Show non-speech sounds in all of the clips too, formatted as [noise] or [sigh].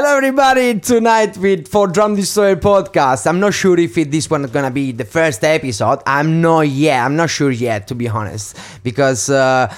Hello, everybody. Tonight with for Drum Destroyer podcast. I'm not sure if it, this one is gonna be the first episode. I'm not yet. I'm not sure yet, to be honest, because. Uh,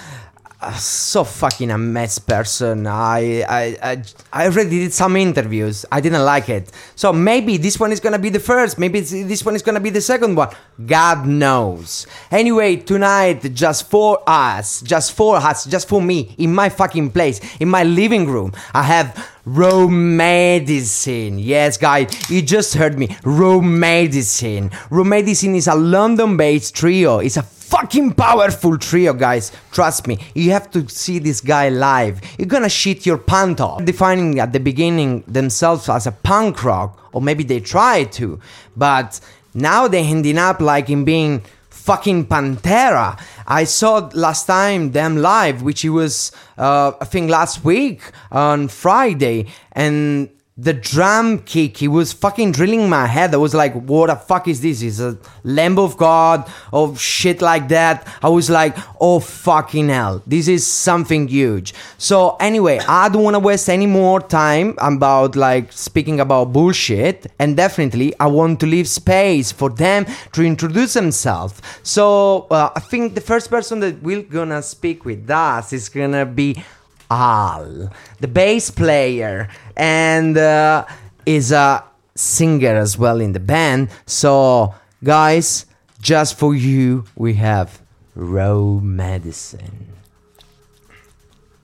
uh, so fucking a mess person. I, I I I already did some interviews. I didn't like it. So maybe this one is gonna be the first. Maybe this one is gonna be the second one. God knows. Anyway, tonight just for us, just for us, just for me, in my fucking place, in my living room, I have Raw Medicine. Yes, guys, you just heard me. Raw Medicine. Raw Medicine is a London-based trio. It's a fucking powerful trio, guys. Trust me, you have to see this guy live. You're gonna shit your pants. Defining at the beginning themselves as a punk rock, or maybe they tried to, but now they're ending up like in being fucking Pantera. I saw last time them live, which it was uh, I think last week on Friday, and the drum kick, he was fucking drilling my head. I was like, what the fuck is this? Is a Lamb of God or shit like that. I was like, oh fucking hell, this is something huge. So anyway, I don't want to waste any more time about like speaking about bullshit. And definitely, I want to leave space for them to introduce themselves. So uh, I think the first person that we're gonna speak with us is gonna be Al, the bass player, and uh, is a singer as well in the band. So, guys, just for you, we have Raw Medicine.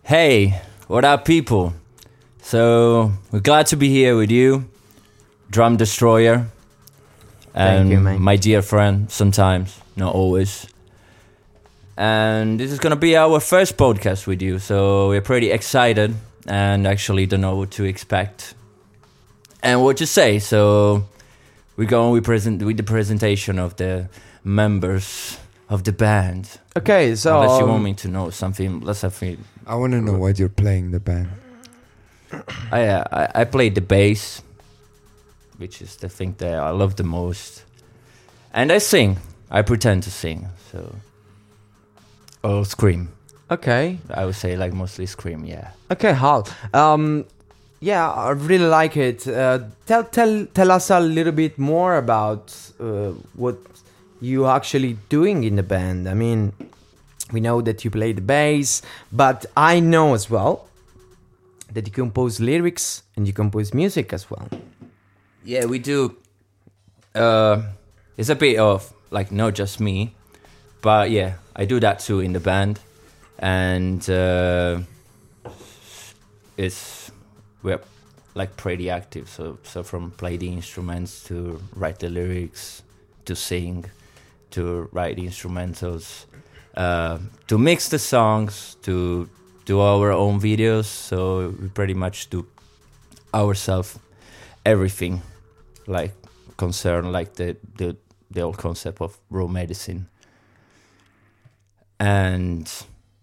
Hey, what up, people? So we're glad to be here with you, Drum Destroyer, and Thank you, mate. my dear friend. Sometimes, not always. And this is gonna be our first podcast with you, so we're pretty excited and actually don't know what to expect and what to say. So we're going with present with the presentation of the members of the band. Okay, so Unless you want um, me to know something, let's have it. I want to know what you're playing the band. [clears throat] I, uh, I I played the bass, which is the thing that I love the most, and I sing. I pretend to sing, so or scream. okay, I would say like mostly scream. Yeah. okay, Hal. Um, yeah, I really like it. Uh, tell tell tell us a little bit more about uh, what you actually doing in the band. I mean, we know that you play the bass, but I know as well that you compose lyrics and you compose music as well. Yeah, we do. Uh, it's a bit of like not just me, but yeah, I do that too in the band, and uh, it's we're like pretty active. So so from play the instruments to write the lyrics, to sing, to write instrumentals, uh, to mix the songs, to do our own videos. So we pretty much do ourselves everything like concern like the the the old concept of raw medicine and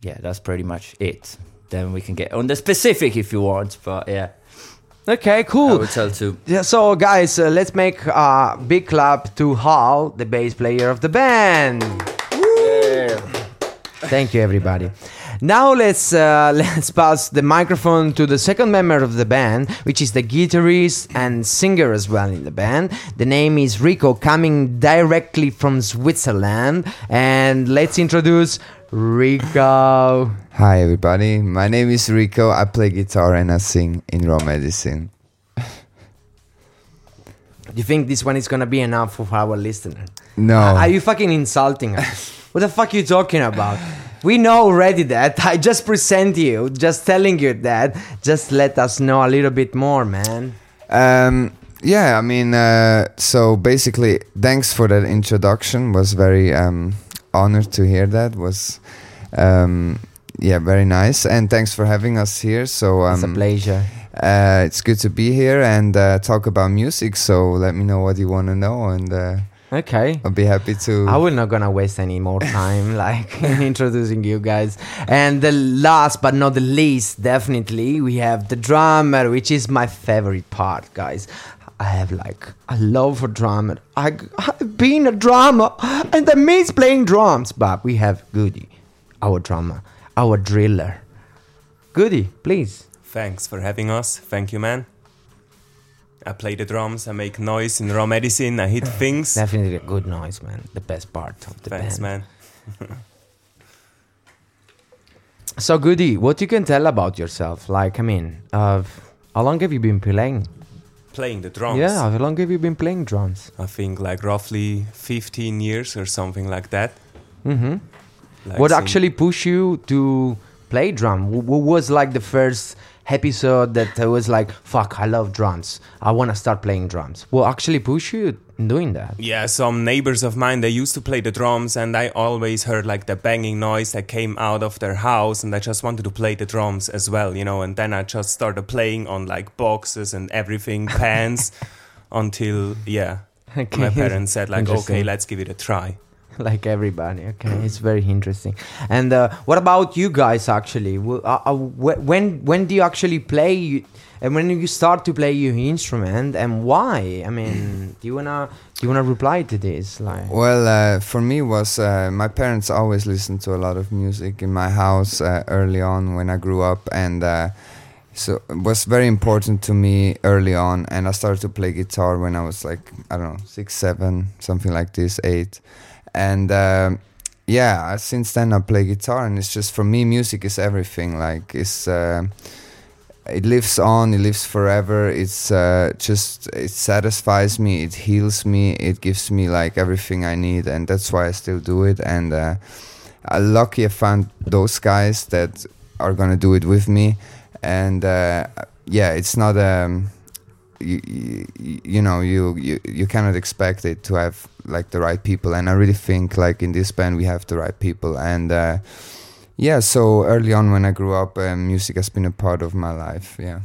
yeah that's pretty much it then we can get on the specific if you want but yeah Okay, cool. I cool. would tell to Yeah, so guys, uh, let's make a big clap to Hal, the bass player of the band. Thank you, everybody. Now let's uh, [laughs] let's pass the microphone to the second member of the band, which is the guitarist and singer as well in the band. The name is Rico, coming directly from Switzerland, and let's introduce Rico. Hi, everybody. My name is Rico. I play guitar and I sing in Raw Medicine. Do you think this one is gonna be enough for our listener? No. Are you fucking insulting us? [laughs] what the fuck are you talking about? We know already that. [laughs] I just present you, just telling you that. Just let us know a little bit more, man. Um, yeah, I mean, uh, so basically, thanks for that introduction. Was very um, honored to hear that. Was um, yeah, very nice, and thanks for having us here. So um, it's a pleasure. Uh, it's good to be here and uh, talk about music. So let me know what you want to know, and uh, Okay. I'll be happy to. I will not gonna waste any more [laughs] time like in [laughs] introducing you guys. And the last but not the least, definitely, we have the drummer, which is my favorite part, guys. I have like a love for drummer. I, I've been a drummer and I miss playing drums. But we have Goody, our drummer, our driller. Goody, please. Thanks for having us. Thank you, man. I play the drums, I make noise in raw medicine, I hit [laughs] things. Definitely a good noise, man. The best part of the Thanks, band. man. [laughs] So, Goody, what you can tell about yourself? Like, I mean, uh, how long have you been playing? Playing the drums. Yeah, how long have you been playing drums? I think like roughly 15 years or something like that. Mm-hmm. Like what actually pushed you to play drum? Wh- What was like the first episode that I was like, fuck, I love drums. I want to start playing drums. What actually pushed you in doing that? Yeah, some neighbors of mine they used to play the drums, and I always heard like the banging noise that came out of their house, and I just wanted to play the drums as well, you know. And then I just started playing on like boxes and everything, pans, [laughs] until yeah, Okay. my parents said like, okay, let's give it a try. [laughs] like everybody. Okay, it's very interesting. And uh, what about you guys? Actually, uh, uh, when when do you actually play? You, and when you start to play your instrument, and why? I mean, [clears throat] do you wanna do you wanna reply to this? Like, Well, uh, for me was uh, my parents always listened to a lot of music in my house uh, early on when I grew up, and uh, so it was very important to me early on. And I started to play guitar when I was like I don't know six, seven, something like this, eight, and. um yeah, since then I play guitar, and it's just for me, music is everything. Like it's, uh, it lives on, it lives forever. It's uh, just it satisfies me, it heals me, it gives me like everything I need, and that's why I still do it. And uh, I'm lucky I found those guys that are gonna do it with me, and uh, yeah, it's not um, you, you, you know you, you you cannot expect it to have like the right people and i really think like in this band we have the right people and uh, yeah so early on when i grew up um, music has been a part of my life yeah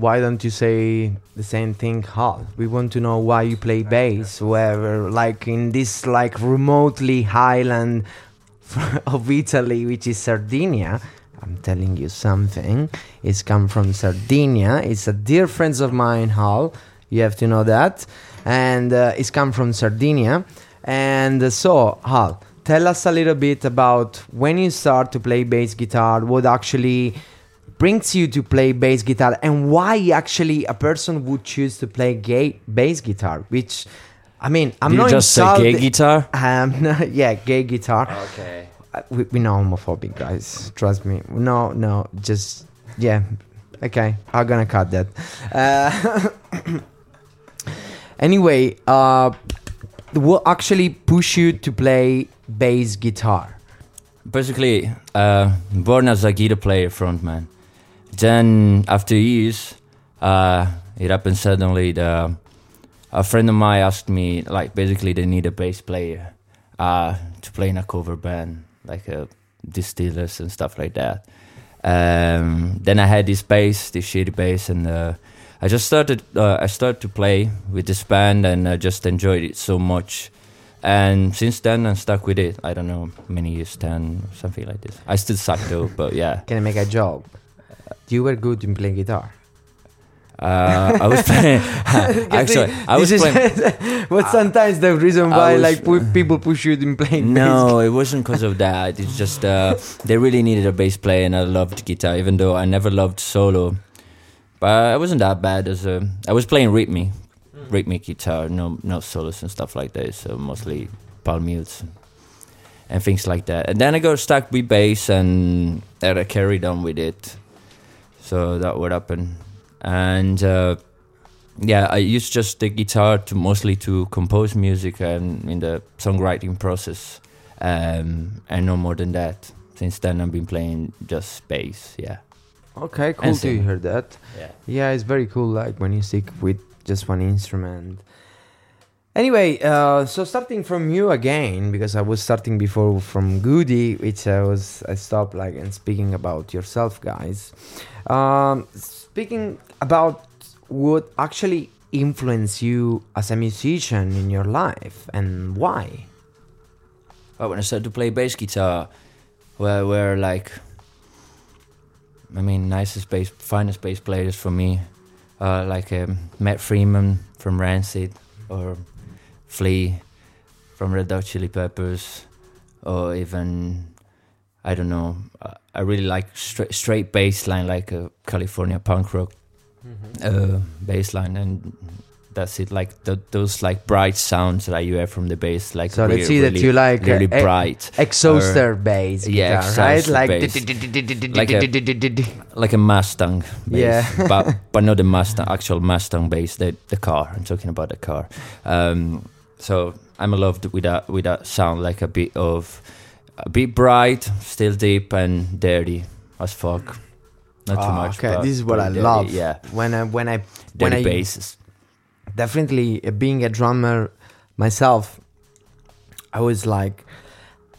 why don't you say the same thing, Hal? We want to know why you play bass, wherever, like in this like remotely highland [laughs] of Italy, which is Sardinia. I'm telling you something. It's come from Sardinia. It's a dear friend of mine, Hal. You have to know that, and uh, it's come from Sardinia. And uh, so, Hal, tell us a little bit about when you start to play bass guitar. What actually brings you to play bass guitar and why actually a person would choose to play gay bass guitar which i mean i'm Did you not just say gay guitar? [laughs] um no, yeah gay guitar Okay. Uh, we, we know homophobic guys trust me no no just yeah okay i'm gonna cut that uh, [laughs] anyway uh, will actually push you to play bass guitar Basically, uh, born as a guitar player, frontman. Then after years, uh, it happened suddenly. The a friend of mine asked me, like, basically they need a bass player uh, to play in a cover band, like uh, distillers and stuff like that. Um, then I had this bass, this shitty bass, and uh, I just started. Uh, I started to play with this band, and I just enjoyed it so much. And since then, I'm stuck with it. I don't know, many years, ten, something like this. I still suck though, [laughs] but yeah. can i make a joke you were good in playing guitar Uh, I was [laughs] playing. [laughs] actually, I was playing. but sometimes the reason why was- like pu- people push you in playing No, it wasn't because of that. It's just uh, they really needed a bass player, and I loved guitar, even though I never loved solo. But I wasn't that bad as a. I was playing rhythmic, rhythmic guitar, no no solos and stuff like that. So mostly palm mutes and things like that. And then I got stuck with bass, and I carried on with it. So that would happen, and. Uh, yeah, I used just the guitar to mostly to compose music and in the songwriting process, um, and no more than that. Since then, I've been playing just bass. Yeah, okay cool to hear that. Yeah. yeah it's very cool like when you stick with just one instrument. Anyway uh, so starting from you again because i was starting before from goody which i was i stopped like and speaking about yourself guys. Um, speaking about what actually influenced you as a musician in your life and why. But when I started to play bass guitar, where where like, I mean, nicest bass, finest bass players for me, uh, like um, Matt Freeman from Rancid, or Flea from Red Hot Chili Peppers, or even I don't know. uh, I really like straight straight bass line, like a California punk rock uh, bass line, and that's it. Like th- those like bright sounds that you have from the bass, like So re- let's see that really, you like uh, really e- bright, exhauster bass yeah, guitar, right? exhauster Like bass. Like like a Mustang bass, Yeah. but [laughs] but not the Mustang, actual Mustang bass, the the car. I'm talking about the car. Um, so I'm in love with that with that sound, like a bit of a bit bright, still deep and dirty as fuck. Not too Ah, much. okay, this is what I dirty, love. Yeah, when I when I when dirty I basses. Definitely uh, being a drummer myself, I was like,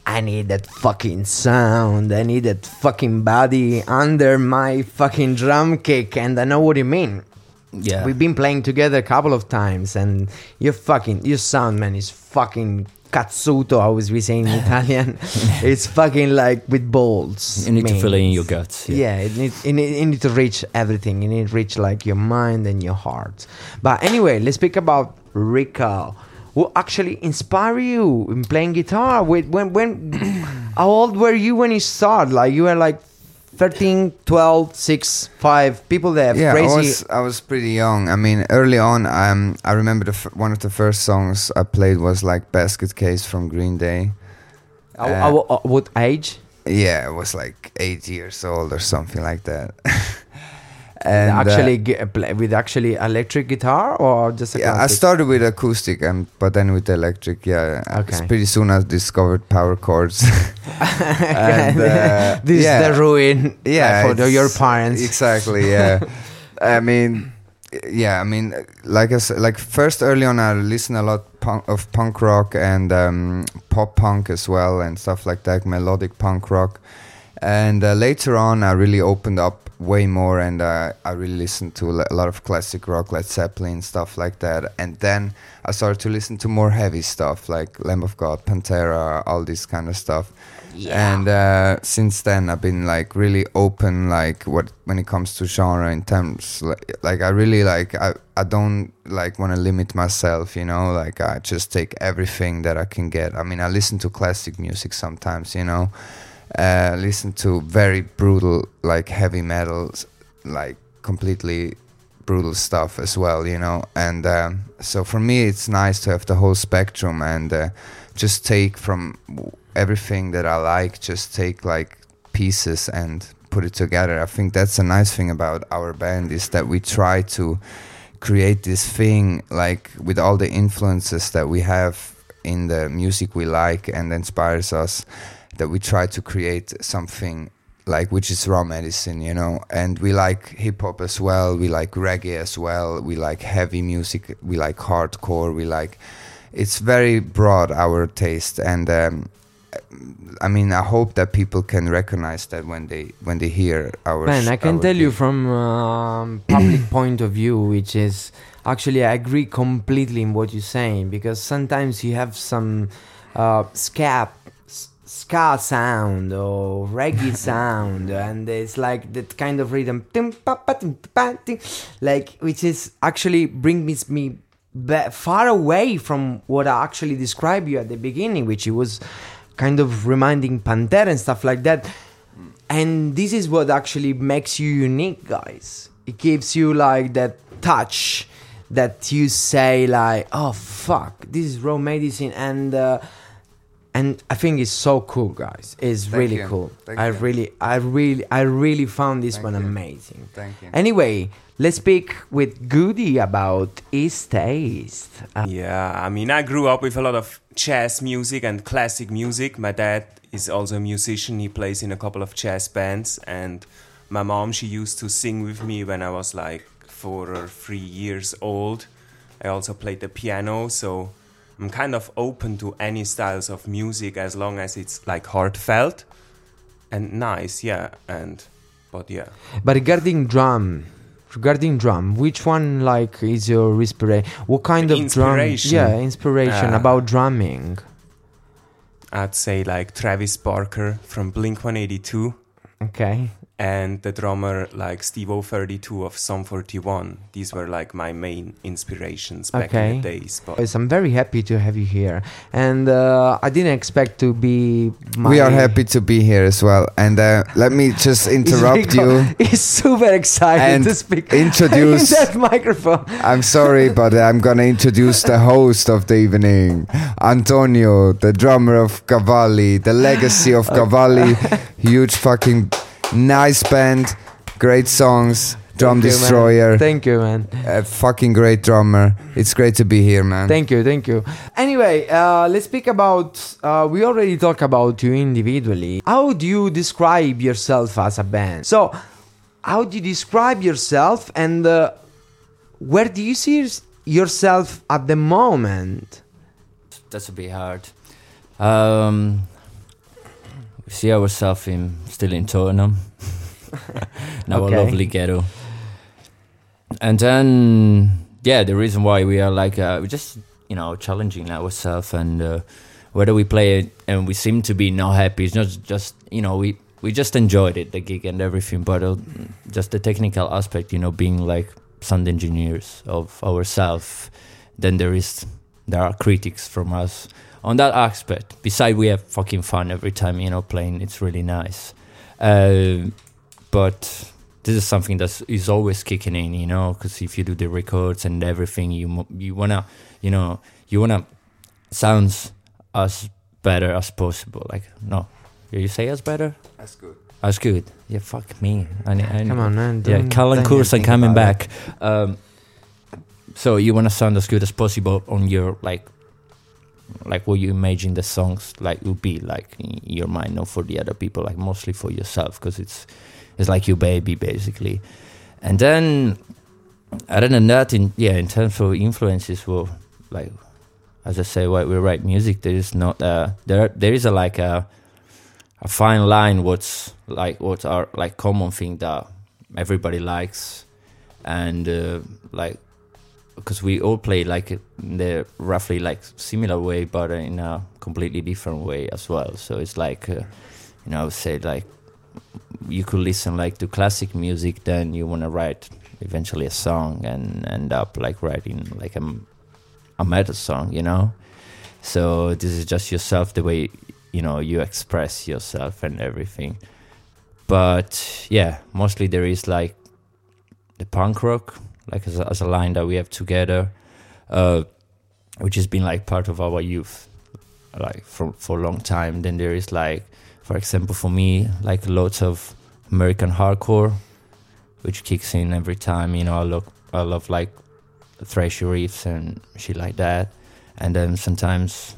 I need that fucking sound. I need that fucking body under my fucking drum kick, and I know what you mean. Yeah, We've been playing together a couple of times, and your fucking your sound man is fucking cazzuto. I was we saying in Italian. [laughs] it's fucking like with balls. you need to fill in your guts. Yeah, it needs it need, it need to reach everything. You need to reach like your mind and your heart. But anyway, let's speak about Rico. Who actually inspire you in playing guitar? With when when [clears throat] how old were you when you started? Like you were like 13, 12, 6, 5 people that have yeah, crazy I was I was pretty young. I mean, early on, um, I remember the f- one of the first songs I played was like "Basket Case" from Green Day. How- how- uh, what age? Yeah, it was like eight years old or something like that. [laughs] and uh, actually play with actually electric guitar or just a yeah, I started with acoustic, and but then with electric. Yeah, Okay. Pretty soon I discovered power chords. [laughs] and, uh, [laughs] this is yeah. the ruin yeah, uh, for the, your parents. Exactly. [laughs] Yeah. I mean, yeah. I mean, like I said, like first early on, I listened a lot punk, of punk rock and um, pop punk as well, and stuff like that, melodic punk rock. And uh, later on, I really opened up way more, and uh, I really listened to a lot of classic rock, Led Zeppelin, stuff like that. And then I started to listen to more heavy stuff, like Lamb of God, Pantera, all this kind of stuff Yeah. and uh, since then i've been like really open like what when it comes to genre in terms like, like i really like i, I don't like want to limit myself you know like i just take everything that i can get i mean i listen to classic music sometimes you know uh, listen to very brutal like heavy metals like completely brutal stuff as well you know and um, so for me it's nice to have the whole spectrum and uh, just take from everything that I like, just take like pieces and put it together. I think that's a nice thing about our band is that we try to create this thing like with all the influences that we have in the music we like and inspires us that we try to create something like which is raw medicine you know and we like hip hop as well we like reggae as well we like heavy music we like hardcore we like it's very broad our taste and um, I mean, I hope that people can recognize that when they when they hear our. Man, I can tell you from um, public [coughs] point of view, which is actually I agree completely in what you're saying because sometimes you have some uh, ska s- ska sound or reggae [laughs] sound, and it's like that kind of rhythm, tim, pa, pa, tim, pa, tim, like which is actually brings me far away from what I actually described you at the beginning, which it was kind of reminding Pantera and stuff like that. And this is what actually makes you unique, guys. It gives you like that touch that you say like, "Oh fuck, this is raw medicine," and uh, and I think it's so cool, guys. It's Thank really you. cool. Thank I you. really, I really, I really found this Thank one you. amazing. Thank you. Anyway, let's speak with Goody about his taste. Uh, Yeah, I mean, I grew up with a lot of jazz music and classic music. My dad is also a musician. He plays in a couple of jazz bands, and my mom she used to sing with me when I was like four or three years old. I also played the piano, so I'm kind of open to any styles of music as long as it's like heartfelt and nice. Yeah, and but yeah. But regarding drum, regarding drum, which one like is your inspiration? What kind of inspiration? drum? Yeah, inspiration Uh, about drumming. I'd say like Travis Barker from Blink 182. Okay. And the drummer like Stevo32 of Sum 41. These were like my main inspirations back Okay. in the days. But Yes, I'm very happy to have you here, and uh, I didn't expect to be. My We are happy to be here as well. And uh, let me just [laughs] interrupt you. [laughs] He's super excited to speak. [laughs] introduce- in that microphone. I'm sorry, but I'm gonna introduce the host of the evening, Antonio, the drummer of Cavalli, the legacy of Cavalli. Huge fucking nice band, great songs, Drum Thank you. Destroyer, Thank you, man. a fucking great drummer. It's great to be here, man. Thank you, thank you. Anyway, uh, let's speak about. Uh, we already talked about you individually. How do you describe yourself as a band? So, how do you describe yourself, and uh, where do you see yourself at the moment? That's a bit hard. Um, we see ourselves in still in Tottenham, [laughs] now Okay. lovely ghetto. And then, yeah, the reason why we are like uh, we just you know challenging ourselves and uh, whether we play it and we seem to be not happy. It's not just you know we we just enjoyed it the gig and everything, but uh, just the technical aspect, you know, being like sound engineers of ourselves. Then there is there are critics from us on that aspect. Besides, we have fucking fun every time you know playing. It's really nice, uh, but this is something that is always kicking in, you know, because if you do the records and everything, you you wanna, you know, you wanna sounds as better as possible. Like no, you say as better That's good. as good. Yeah, fuck me. I, I, Come on, man. yeah, don't- Callan don't course even and think coming back. Um, so you want to sound as good as possible on your like, like what you imagine the songs like will be like in your mind, not for the other people, like mostly for yourself, because it's it's like your baby basically. And then, other than that, in yeah, in terms of influences, well, like as I say, when we write music, there is not uh, there there is a like a a fine line. What's like what are like common thing that everybody likes, and uh, like because we all play like the roughly like similar way, but in a completely different way as well. So it's like uh, you know, I would say like you could listen like to classic music, then you want to write eventually a song and end up like writing like a, a metal song, you know. So this is just yourself, the way you know you express yourself and everything. But yeah, mostly there is like the punk rock, like as a, as a line that we have together, uh, which has been like part of our youth, like for for a long time. Then there is like, for example, for me, like lots of American hardcore, which kicks in every time. You know, I look, I love like thrash riffs and shit like that. And then sometimes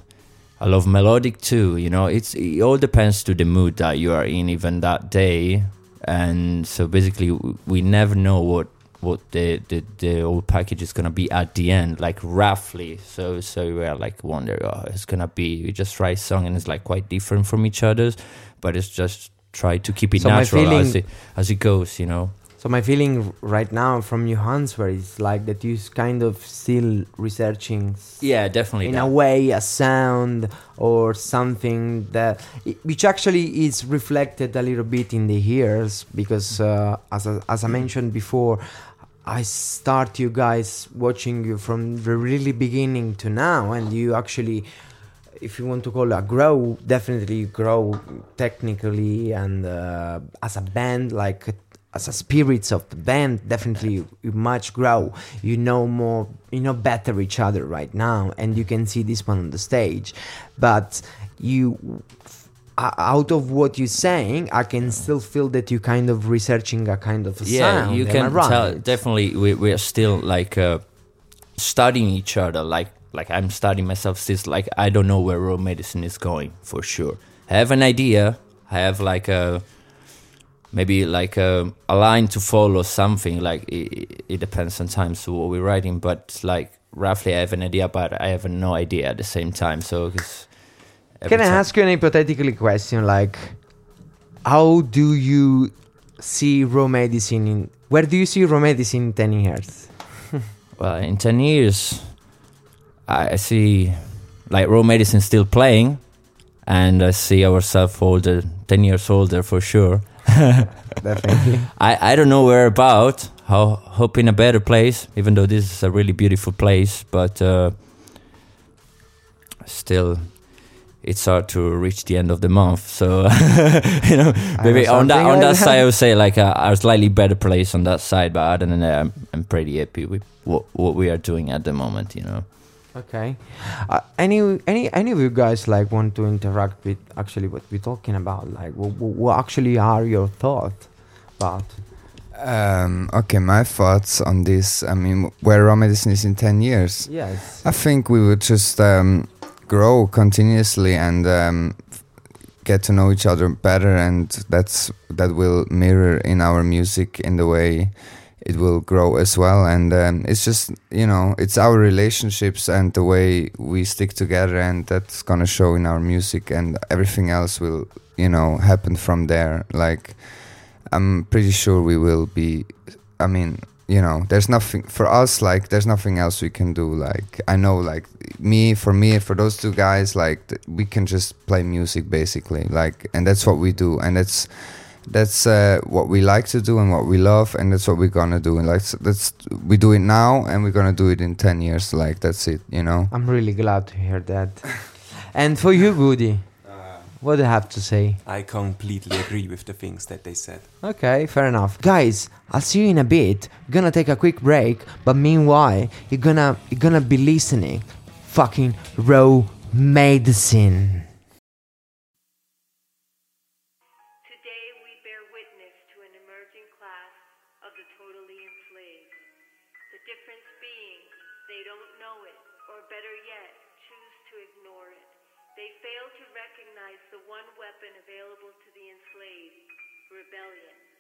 I love melodic too. You know, it's it all depends to the mood that you are in, even that day. And so basically, we never know what what the the, the whole package is gonna be at the end, like roughly. So so we are like wonder, oh, it's gonna be. We just write song and it's like quite different from each other's, but it's just try to keep it So natural as it as it goes. You know. So my feeling right now from your where is like that you kind of still researching Yeah, definitely. in that. a way a sound or something that which actually is reflected a little bit in the ears because uh, as, I, as I mentioned before I start you guys watching you from the really beginning to now and you actually if you want to call it grow definitely grow technically and uh, as a band like as a spirits of the band definitely you, much grow. You know more you know better each other right now and you can see this one on the stage. But you out of what you're saying i can still feel that you're kind of researching a kind of a yeah sound you can right? tell definitely we, we are still like uh, studying each other like like i'm studying myself Since like i don't know where raw medicine is going for sure i have an idea i have like a maybe like a, a line to follow something like it, it depends sometimes what we're writing but like roughly i have an idea but i have no idea at the same time so 'cause Can I time- ask you an hypothetical question? Like, how do you see raw medicine in? Where do you see raw medicine in ten years? [laughs] Well, in 10 years, I see like raw medicine still playing, and I see ourselves older, 10 years older for sure. [laughs] definitely. I, I don't know where about. Ho- hope in a better place, even though this is a really beautiful place, but uh, still, it's hard to reach the end of the month. So [laughs] you know, maybe on that on that that. side, I [laughs] would say like a, a slightly better place on that side. But other than that, I'm, I'm pretty happy with what what we are doing at the moment. You know. Okay. Uh, any any any of you guys like want to interact with actually what we're talking about? Like, what, what actually are your thoughts about? Um, okay, my thoughts on this. I mean, where raw medicine is in ten years. Yes. I think we would just um, grow continuously and um, get to know each other better, and that's that will mirror in our music in the way it will grow as well. And um, it's just you know, it's our relationships and the way we stick together, and that's gonna show in our music, and everything else will you know happen from there. Like I'm pretty sure we will be. I mean, you know, there's nothing for us. Like, there's nothing else we can do. Like, I know, like me, for me, for those two guys, like th- we can just play music basically. Like, and that's what we do, and that's that's uh, what we like to do and what we love, and that's what we're gonna do. And like, that's we do it now, and we're gonna do it in ten years. Like, that's it. You know. I'm really glad to hear that. and for you, Goody, what do you have to say? I completely agree with the things that they said. Okay, fair enough. Guys, I'll see you in a bit. Gonna take a quick break, but meanwhile, you're gonna you're gonna be listening. Fucking raw medicine. To recognize the one weapon available to the enslaved rebellion.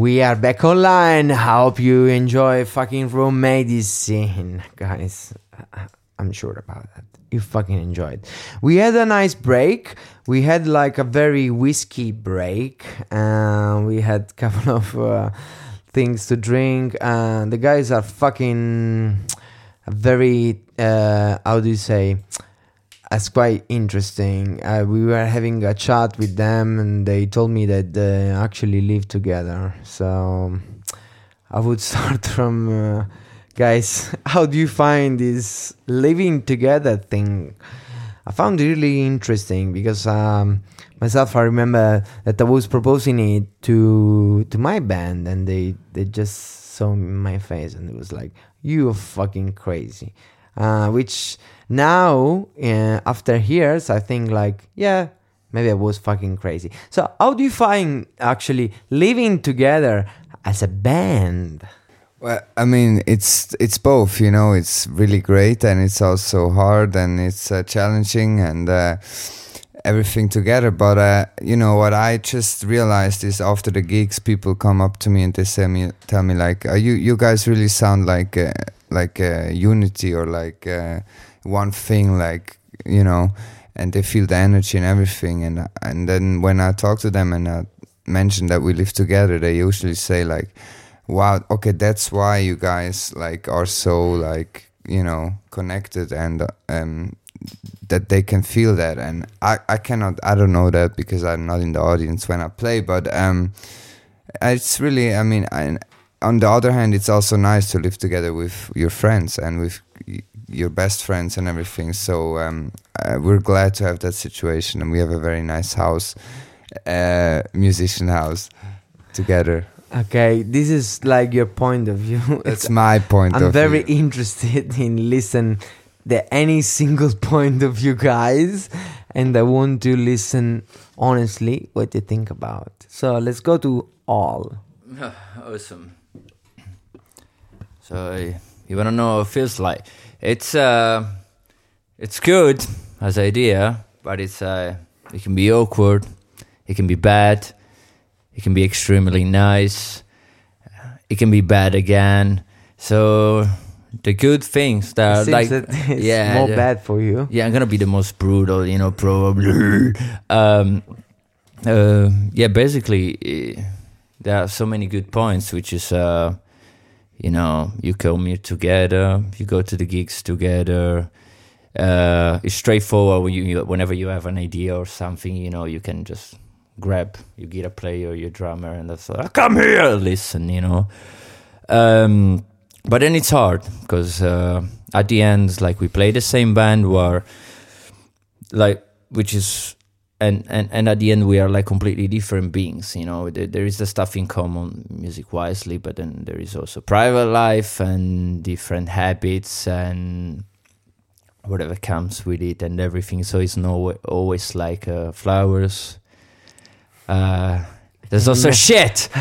We are back online. Hope you enjoy fucking raw medicine, guys. I'm sure about that. You fucking enjoyed. We had a nice break. We had like a very whiskey break. Uh, we had a couple of uh, things to drink. Uh, the guys are fucking very. Uh, how do you say? That's quite interesting. Uh, we were having a chat with them, and they told me that they actually live together. So I would [laughs] start from, uh, guys. [laughs] How do you find this living together thing? I found it really interesting because um, myself, I remember that I was proposing it to to my band, and they they just saw my face, and it was like, "You are fucking crazy," uh, which now uh, after years i think like yeah maybe i was fucking crazy so how do you find actually living together as a band Well, I mean, it's it's both. You know, it's really great and it's also hard and it's uh, challenging and uh, everything together. But uh, you know what I just realized is after the gigs, people come up to me and they say me, tell me like, "Are you you guys really sound like uh, like uh, unity or like uh, one thing, like you know." And they feel the energy and everything. And and then when I talk to them and I mention that we live together, they usually say like wow okay that's why you guys like are so like you know connected and um that they can feel that and i i cannot i don't know that because i'm not in the audience when i play but um it's really i mean I, on the other hand it's also nice to live together with your friends and with your best friends and everything. So um uh, we're glad to have that situation and we have a very nice house uh musician house together. Okay this is like your point of view. [laughs] That's my point i'm of very view. interested in listen the any single [laughs] point of you guys and i want to listen honestly what you think about. So let's go to all. [sighs] Awesome. So uh, you wanna know what it feels like? It's uh, it's good as idea, but it's uh, it can be awkward, it can be bad, it can be extremely nice, it can be bad again. So the good things that like that [laughs] it's yeah, more bad for you yeah, I'm gonna be the most brutal, you know, probably. [laughs] um, uh, yeah, basically, eh, there are so many good points, which is, uh, you know, you commute together, you go to the gigs together. Uh, it's straightforward. When you, whenever you have an idea or something, you know, you can just grab your guitar player, your drummer, and that's like, come here, listen, you know. Um, but then it's hard because uh, at the end, like we play the same band, where like which is and and and at the end we are like completely different beings you know? There, there is the stuff in common music wisely but then there is also private life and different habits and whatever comes with it and everything. So it's no always like uh, flowers. Uh there's also [laughs] shit. [laughs]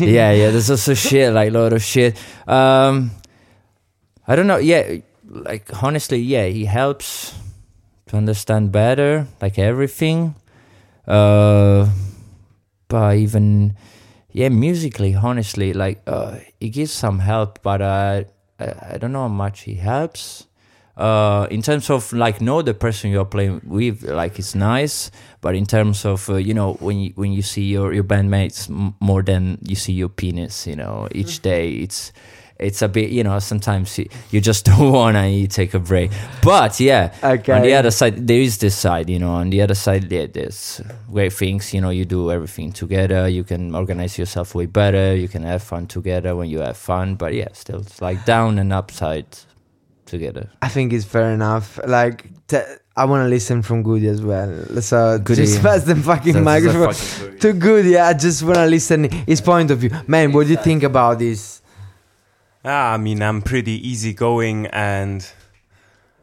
Yeah yeah there's also shit like a lot of shit. Um i don't know. Yeah like honestly yeah he helps to understand better like everything. Uh but even yeah musically honestly like uh he gives some help but I, I don't know how much he helps. Uh in terms of like know the person you're playing with like it's nice but in terms of uh, you know when you when you see your your bandmates m- more than you see your penis you know each day it's it's a bit you know sometimes you, you just [laughs] don't want to you take a break but yeah okay. on the other side there is this side you know on the other side there's great things you know you do everything together you can organize yourself way better you can have fun together when you have fun but yeah still it's like down and upside together I think it's fair enough. Like, t- I want to listen from Goody as well. So Goody. just [laughs] pass the fucking microphone fucking good- to Goody. I just want to listen his point of view. Man, what do you think about this? Ah, I mean, I'm pretty easygoing, and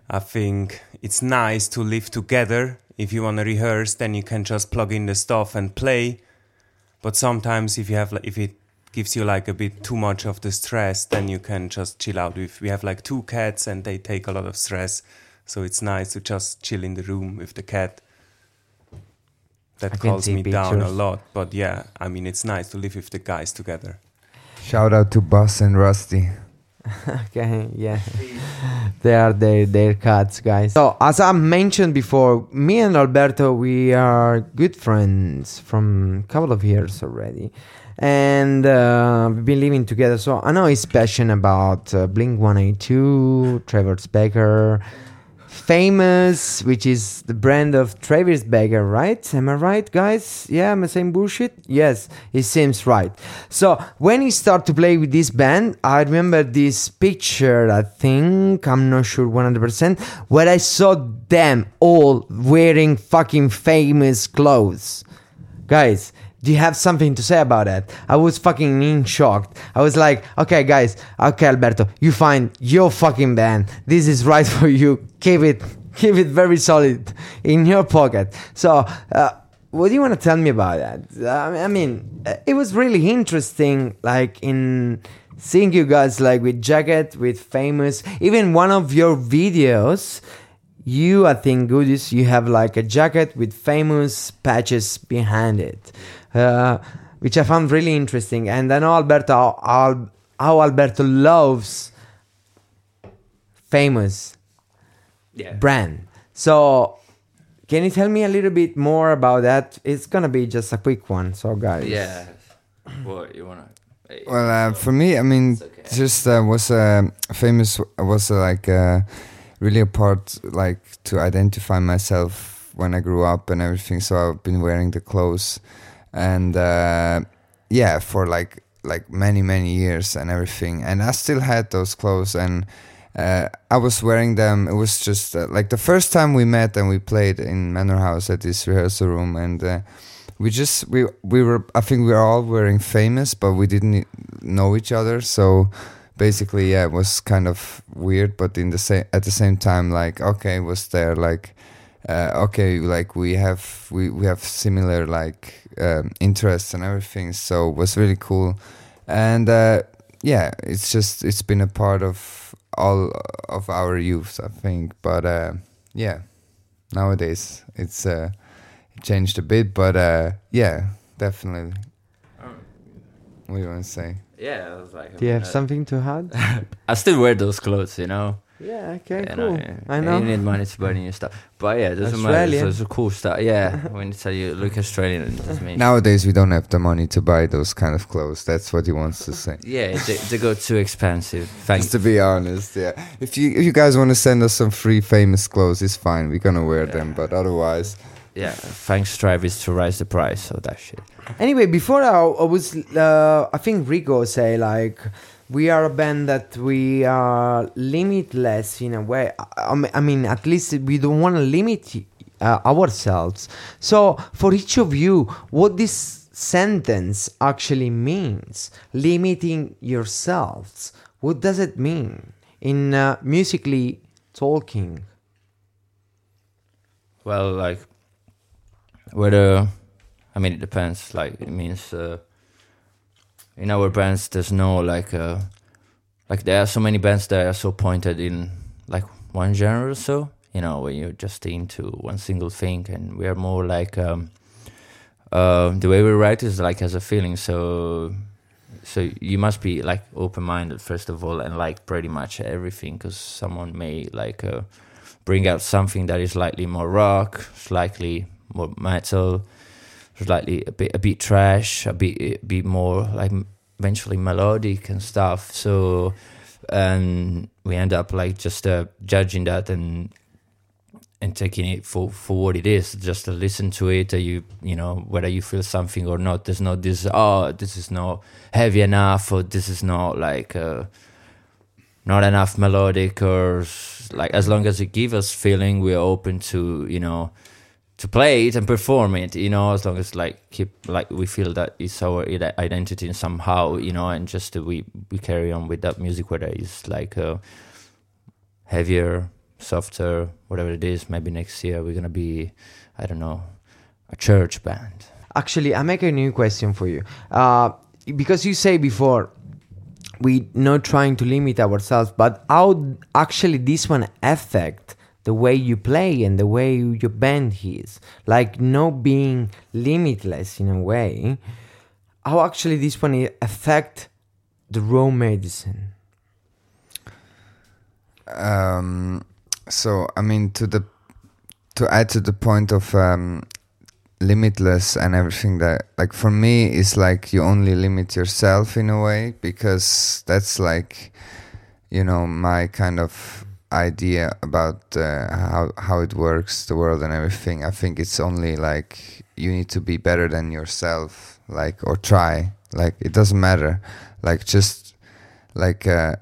I think it's nice to live together. If you want to rehearse, then you can just plug in the stuff and play. But sometimes, if you have, like, if it gives you like a bit too much of the stress, then you can just chill out. If we have like two cats and they take a lot of stress, so it's nice to just chill in the room with the cat. That I can calms see me down a lot, but yeah, I mean it's nice to live with the guys together. Shout out to Bus and Rusty. [laughs] Okay, yeah. they are their their cats, guys. So as I mentioned before, me and Alberto we are good friends from a couple of years already. And uh, we've been living together, so I know he's passionate about uh, Blink 182, Travis Barker, Famous, which is the brand of Travis Barker, right? Am I right, guys? Yeah, am I saying bullshit? Yes, it seems right. So when he started to play with this band, I remember this picture. I think I'm not sure 100%, where I saw them all wearing fucking famous clothes. Guys, do you have something to say about that? I was fucking in shocked. I was like, okay, guys, okay, Alberto, you find your fucking band. This is right [laughs] for you. Keep it, keep it very solid in your pocket. So, uh, what do you want to tell me about that? I mean, it was really interesting, like in seeing you guys like with jacket, with famous. Even one of your videos, you I think goodies you have like a jacket with famous patches behind it, uh, which I found really interesting. And I know Alberto how, how, how Alberto loves famous Yeah. brand. So, can you tell me a little bit more about that? It's gonna be just a quick one. So, guys, Yeah. what you wanna? Well, uh, for me, I mean, okay. just uh, was uh, famous was uh, like uh, really a part like to identify myself when I grew up and everything. So I've been wearing the clothes, and uh, yeah, for like like many many years and everything. And I still had those clothes, and uh, I was wearing them. It was just uh, like the first time we met and we played in Manor House at this rehearsal room, and. Uh, we just we we were I think we were all wearing famous, but we didn't know each other. So basically, yeah, it was kind of weird, but in the same at the same time, like okay, was there like uh, okay, like we have we we have similar like um, interests and everything. So it was really cool, and uh, yeah, it's just it's been a part of all of our youth, I think. But uh, yeah, nowadays it's. Uh, changed a bit, but uh, yeah, definitely. What do you want to say? Yeah, I was like. do you have uh, something to add? [laughs] I still wear those clothes, you know. Yeah. Okay. You cool. yeah. I know. You need money to buy new stuff, but yeah, it doesn't matter. Australian. It's, a cool stuff. Yeah, when you tell you look Australian, it doesn't mean. Nowadays, we don't have the money to buy those kind of clothes. That's what he wants to say. Yeah, they, they go too expensive. Thanks. Just to be honest, yeah. If you if you guys want to send us some free famous clothes, it's fine. We're gonna wear them, but otherwise, Yeah, thanks Travis to raise the price of that shit. Anyway, before I, I was, uh, I think Rico say like, we are a band that we are limitless in a way. I, mean, at least we don't want to limit uh, ourselves. So, for each of you, what this sentence actually means, limiting yourselves, what does it mean in uh, musically talking? Well, like whether I mean it depends. Like it means uh, in our bands there's no like uh, like there are so many bands that are so pointed in like one genre or so. You know, when you're just into one single thing, and we are more like um, uh, the way we write is like as a feeling. So so you must be like open minded first of all and like pretty much everything because someone may like uh, bring out something that is slightly more rock slightly more metal slightly a bit a bit trash a bit a bit more like eventually melodic and stuff. So and we end up like just uh, judging that and and taking it for for what it is. Just to listen to it you you know whether you feel something or not. There's not this oh this is not heavy enough or this is not like uh, not enough melodic or like as long as it gives us feeling we're open to you know to play it and perform it you know as long as like keep like we feel that it's our identity somehow you know and just uh, we we carry on with that music whether it's like uh, heavier softer whatever it is maybe next year we're gonna be i don't know a church band Actually, I make a new question for you. Uh, because you say before we not trying to limit ourselves, but how actually this one affect the way you play and the way your band is, like not being limitless in a way. How actually this one affect the raw medicine? um so i mean to the to add to the point of um limitless and everything that like for me is like you only limit yourself in a way because that's like you know my kind of idea about uh, how how it works the world and everything i think it's only like you need to be better than yourself like or try. Like it doesn't matter. Like just like uh,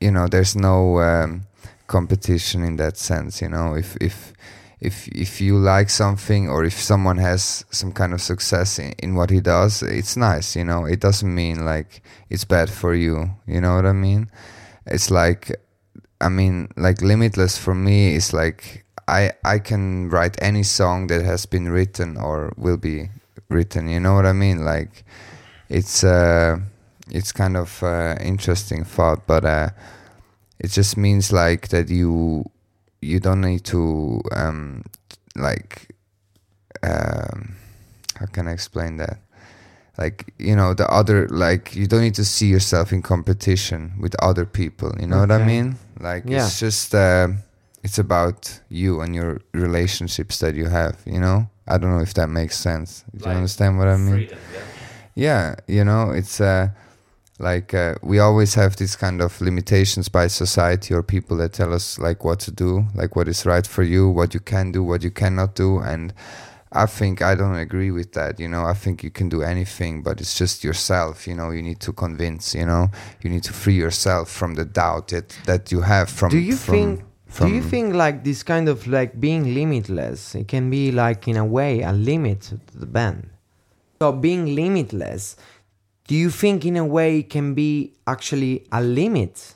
you know there's no um, competition in that sense you know? If if if if you like something or if someone has some kind of success in, in what he does it's nice you know? It doesn't mean like it's bad for you. You know what i mean? It's like i mean like limitless for me is like i i can write any song that has been written or will be written you know what i mean? Like it's uh it's kind of uh, interesting thought but uh it just means like that you you don't need to um like um how can i explain that? Like you know the other like you don't need to see yourself in competition with other people you know what i mean like Yeah. it's just uh it's about you and your relationships that you have you know i don't know if that makes sense do you understand what i mean Freedom, yeah. yeah you know it's uh like uh, we always have these kind of limitations by society or people that tell us like what to do like what is right for you what you can do what you cannot do and i think i don't agree with that you know. I think you can do anything but it's just yourself you know. You need to convince you know. You need to free yourself from the doubt that that you have from do you from, think from do you think like this kind of like being limitless it can be like in a way a limit to the band? So being limitless do you think in a way it can be actually a limit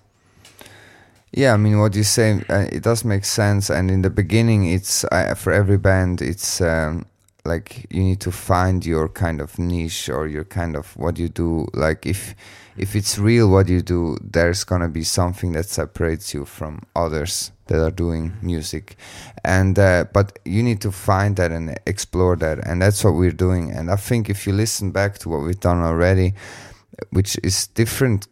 Yeah, I mean, what you say, uh, it does make sense. And in the beginning, it's uh, for every band, it's um, like you need to find your kind of niche or your kind of what you do. Like if if it's real what you do, there's gonna be something that separates you from others that are doing music. And uh, but you need to find that and explore that, and that's what we're doing. And I think if you listen back to what we've done already, which is different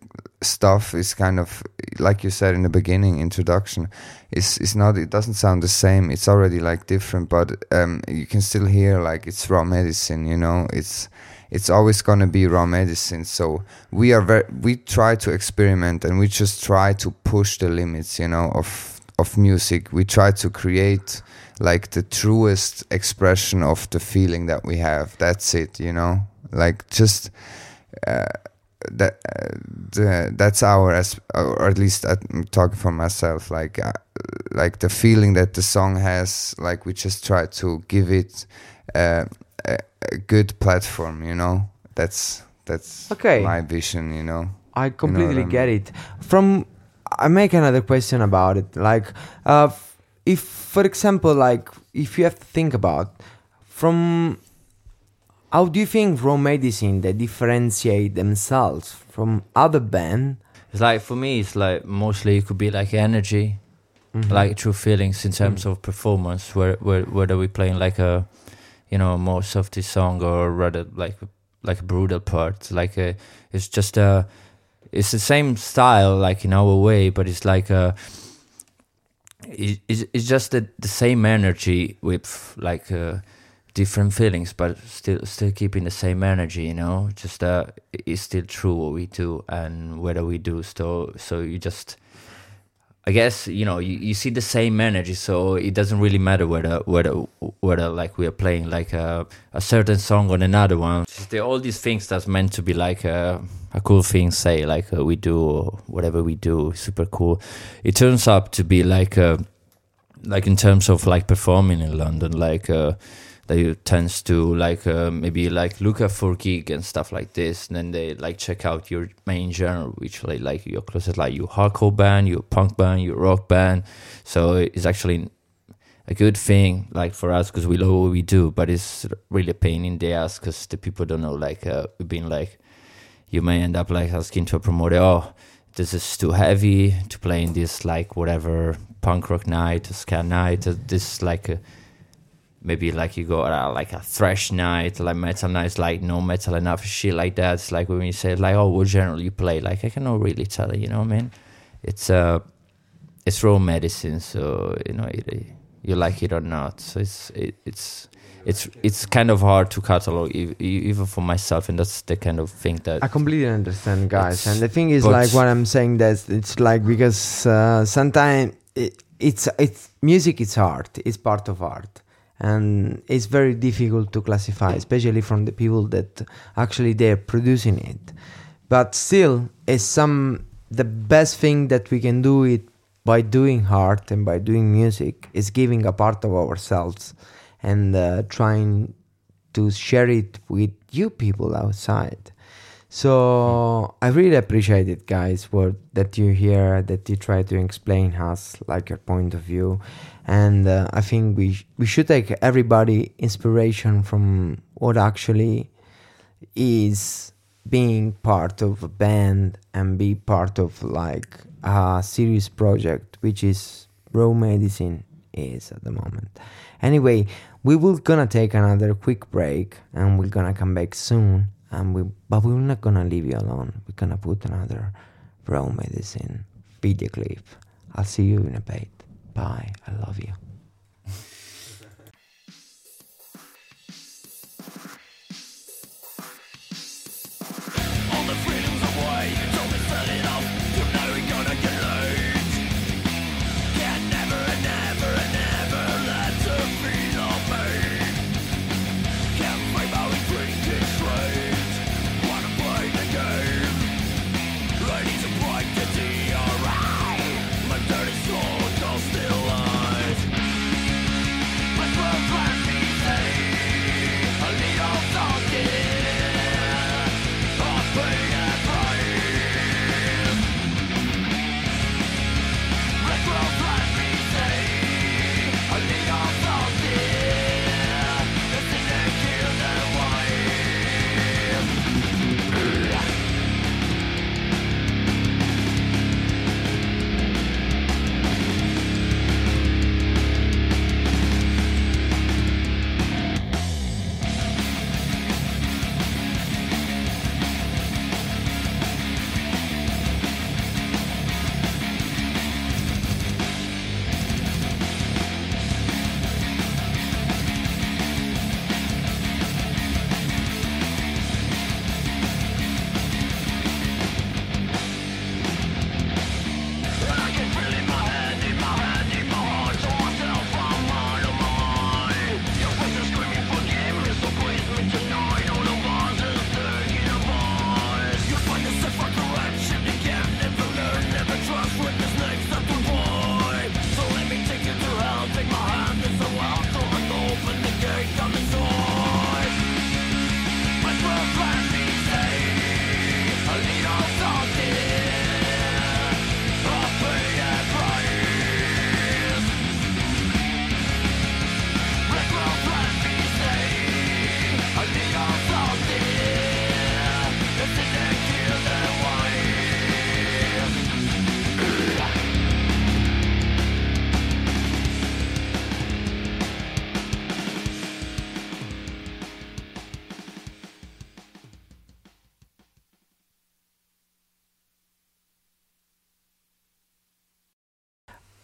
stuff is kind of like you said in the beginning introduction it's is not it doesn't sound the same. It's already like different but um you can still hear like it's raw medicine you know? It's it's always going to be raw medicine. So we are very we try to experiment and we just try to push the limits you know of of music. We try to create like the truest expression of the feeling that we have. That's it you know? Like just uh, that uh, the, that's our as or at least I'm talking for myself like uh, like the feeling that the song has like we just try to give it uh, a, a good platform you know that's that's Okay. my vision you know I completely I get mean? it. From I make another question about it. Like, uh, if for example, like if you have to think about from how do you think raw medicine they differentiate themselves from other bands? It's like for me, it's like mostly it could be like energy, like true feelings in terms of performance. Where, where whether we playing like a, you know, more softy song or rather like like a brutal part. Like a, it's just a, it's the same style like in our way, but it's like a. it- It's, it's just the, the same energy with like uh, different feelings, but still still keeping the same energy. You know, just uh, it's still true what we do and whether we do so. So you just, I guess you know you, you see the same energy, so it doesn't really matter whether whether whether like we are playing like a, a certain song on another one. Just all these things that's meant to be like a, a cool thing, say like uh, we do or whatever we do, super cool. It turns out to be like a like in terms of like performing in London, like uh, they tends to like uh, maybe like look up for gig and stuff like this, and then they like check out your main genre, which like your closest like your hardcore band, your punk band, your rock band. So it's actually a good thing like for us because we know what we do, but it's really a pain in the ass because the people don't know like uh, been like you may end up like asking to a promoter, oh, this is too heavy to play in this like whatever punk rock night, ska night. uh, This is like a, maybe like you go uh, like a thrash night, like metal nights, like no metal enough, shit like that. It's like when you say like, oh, what genre you play? Like I cannot really tell you, you know what I mean? It's uh, it's raw medicine, so you know it, you like it or not. So it's it, it's it's it's kind of hard to catalog even for myself, and that's the kind of thing that I completely understand, guys. And the thing is, like, what I'm saying that it's like because uh, sometimes it, it's it's music. It's art. It's part of art, and it's very difficult to classify, especially from the people that actually they're producing it. But still, it's some the best thing that we can do it by doing art and by doing music is giving a part of ourselves and uh, trying to share it with you people outside. So I really appreciate it, guys, for that you're here, that you try to explain us like your point of view, and uh, I think we sh- we should take everybody inspiration from what actually is being part of a band and be part of like a serious project, which is raw medicine is at the moment. Anyway, we will gonna take another quick break and we're gonna come back soon. And we, but we're not gonna leave you alone. We're gonna put another raw medicine video clip. I'll see you in a bit. Bye. I love you.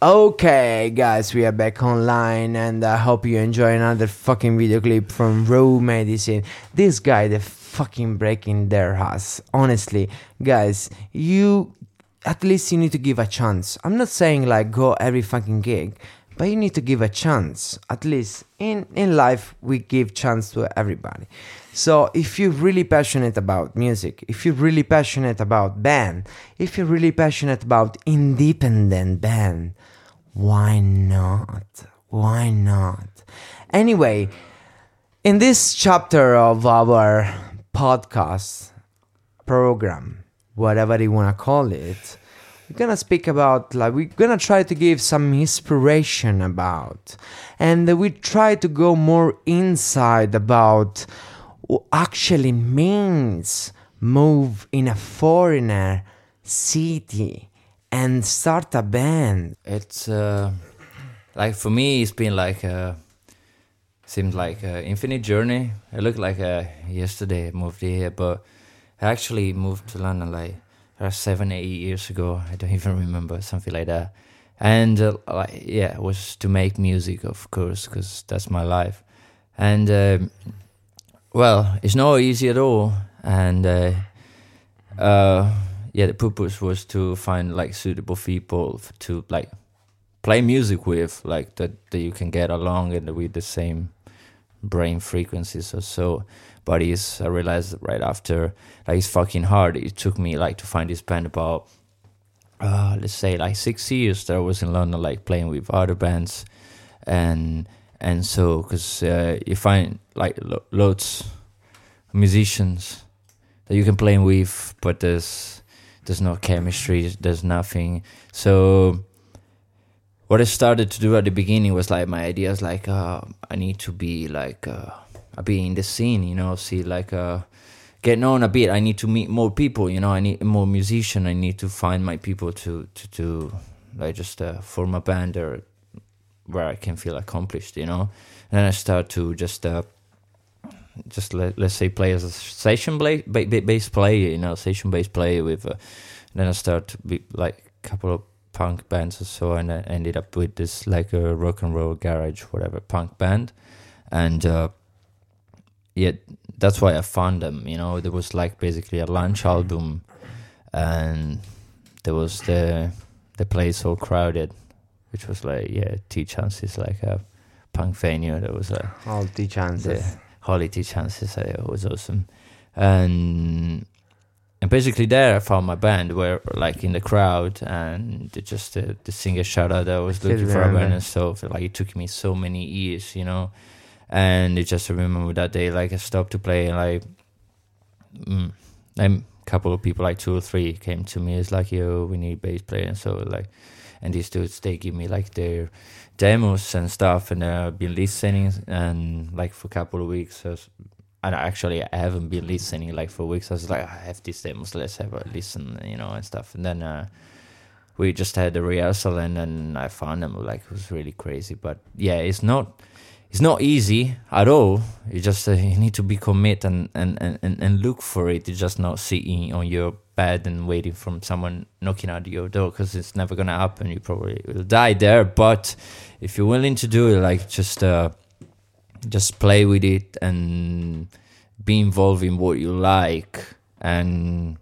Okay, guys, we are back online, and I hope you enjoy another fucking video clip from Raw Medicine. This guy, the fucking breaking their ass. Honestly, guys, you at least you need to give a chance. I'm not saying like go every fucking gig, but you need to give a chance. At least in in life, we give chance to everybody. So if you're really passionate about music, if you're really passionate about band, if you're really passionate about independent band, why not? Why not? Anyway, in this chapter of our podcast program, whatever you want to call it, we're gonna speak about like we're gonna try to give some inspiration about and we try to go more inside about what actually means move in a foreigner city and start a band? It's uh, like for me, it's been like a seemed like an infinite journey. It looked like uh, yesterday I moved here, but I actually moved to London like uh, seven, eight years ago. I don't [laughs] even remember something like that. And uh, like yeah, it was to make music, of course, because that's my life. And um, well, it's not easy at all. And uh, uh, yeah, the purpose was to find like suitable people to like play music with, like that that you can get along and with the same brain frequencies or so. But it's I realized right after like it's fucking hard. It took me like to find this band about uh, let's say like six years that I was in London, like playing with other bands, and and so because uh, you find like lo- loads of musicians that you can play with, but there's there's no chemistry, there's nothing. So what I started to do at the beginning was like my ideas like uh, I need to be like uh, be in the scene, you know, see like uh, get known a bit. I need to meet more people, you know. I need more musician. I need to find my people to to to like just uh, form a band or where I can feel accomplished, you know. And then I start to just uh, just let, let's say play as a session bla- ba- ba- bass player, you know, session bass player with. Uh, then I start to be like a couple of punk bands or so, and I ended up with this like a rock and roll garage, whatever punk band, and uh, yeah, that's why I found them. You know, there was like basically a lunch album, and there was the the place all crowded, which was like yeah, T chances like a punk venue. There was a All the chances. the holiday chances. uh, It was awesome, and and basically there I found my band where like in the crowd and just the, the singer shout out that I was Still looking for a band and stuff. Like it took me so many years, you know, and I just remember that day like I stopped to play and like mm, a couple of people like two or three came to me. It's like yo, we need bass player and so like and these dudes they give me like their demos and stuff and uh, I've been listening and like for a couple of weeks I was- and actually I haven't been listening like for weeks. I was like I have these demos let's have a listen you know and stuff. And then uh, we just had a rehearsal and then I found them like it was really crazy. But yeah it's not it's not easy at all. You just uh, you need to be commit and, and, and, and, look for it. You're just not sitting on your bed and waiting from someone knocking at your door because it's never gonna happen. You probably will die there but if you're willing to do it like just uh just play with it and be involved in what you like and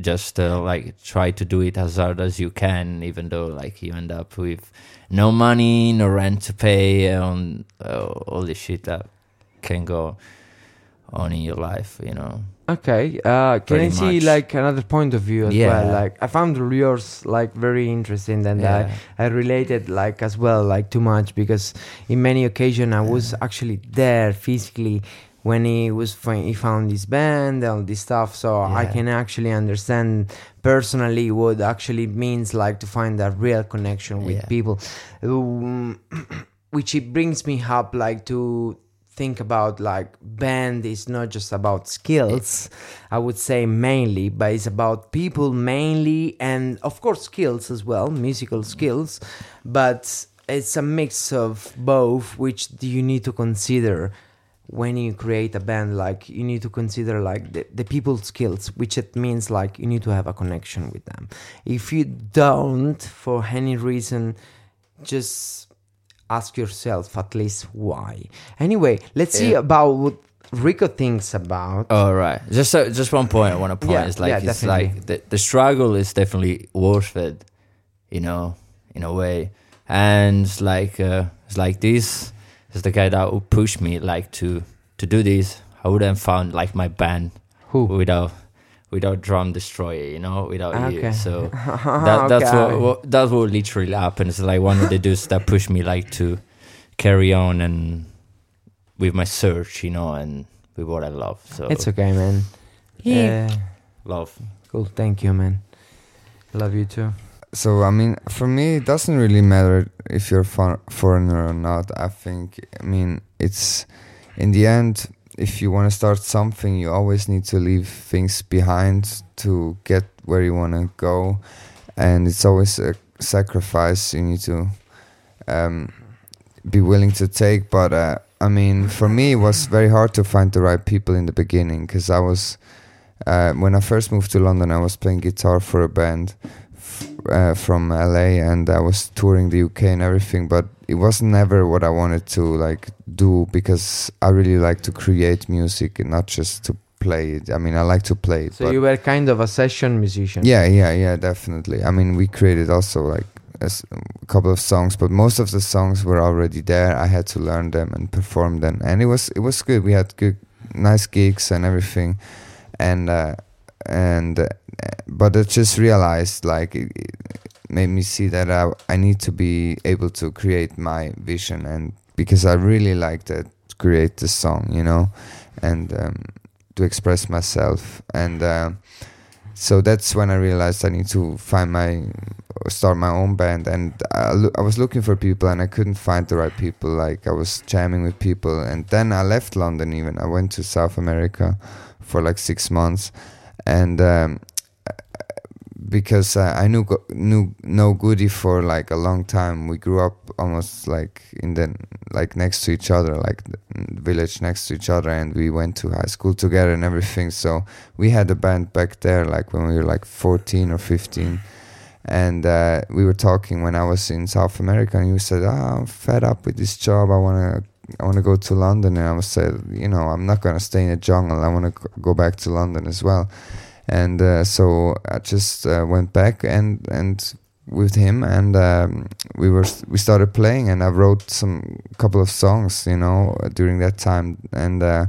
just uh, like try to do it as hard as you can even though like you end up with no money no rent to pay and uh, all the shit that can go on in your life you know Okay, uh, can I see much. like another point of view as Yeah. well? Like I found yours like very interesting, and Yeah. I I related like as well like too much because in many occasions I was actually there physically when he was he found his band and all this stuff. So I can actually understand personally what actually means like to find that real connection with Yeah. people, um, [clears throat] which it brings me up like to think about like band is not just about skills i would say mainly but it's about people mainly and of course skills as well musical skills but it's a mix of both which you need to consider when you create a band like you need to consider like the, the people's skills which it means like you need to have a connection with them. If you don't for any reason just ask yourself at least why anyway let's see about what Rico thinks about All right. Just uh, just one point I want to point Yeah, is like yeah, it's definitely. like the the struggle is definitely worth it, you know, in a way. And it's like uh, it's like this is the guy that would push me like to to do this. I wouldn't found like my band who without without Drum Destroyer, you know, without Okay. you. So [laughs] that, that's Okay. what, what that's what literally happened. It's like one of the dudes that pushed me like to carry on and with my search, you know, and with what I love. So it's okay man yeah love. cool thank you man love you too so I mean, for me, it doesn't really matter if you're for- foreigner or not. I think, I mean, it's in the end, if you want to start something, you always need to leave things behind to get where you want to go, and it's always a sacrifice you need to um, be willing to take. But uh, I mean, for me, it was very hard to find the right people in the beginning because I was uh, when I first moved to London, I was playing guitar for a band uh, from LA, and I was touring the UK and everything. But it was never what I wanted to like do because I really like to create music and not just to play it. I mean, I like to play it. So you were kind of a session musician. yeah, yeah, yeah, definitely. I mean, we created also like a, s- a couple of songs, but most of the songs were already there. I had to learn them and perform them, and it was it was good. We had good, nice gigs and everything, and uh, and uh, but I just realized like it, made me see that I I need to be able to create my vision, and because I really like to create the song, you know, and um, to express myself. And. Uh, so that's when I realized I need to find my start my own band. And I, loo- I was looking for people and I couldn't find the right people. Like I was jamming with people. And then I left London even. I went to South America for like six months and um, because uh, I knew knew no Goody for like a long time. We grew up almost like in the like next to each other, like village next to each other, and we went to high school together and everything. So we had a band back there, like when we were like fourteen or fifteen. And uh, we were talking when I was in South America, and you said, "Ah, I'm fed up with this job. I wanna, I wanna go to London." And I was said, "You know, I'm not gonna stay in the jungle. I wanna go back to London as well." and uh, so I just uh, went back and and with him and um, we were we started playing and I wrote some couple of songs you know during that time and uh,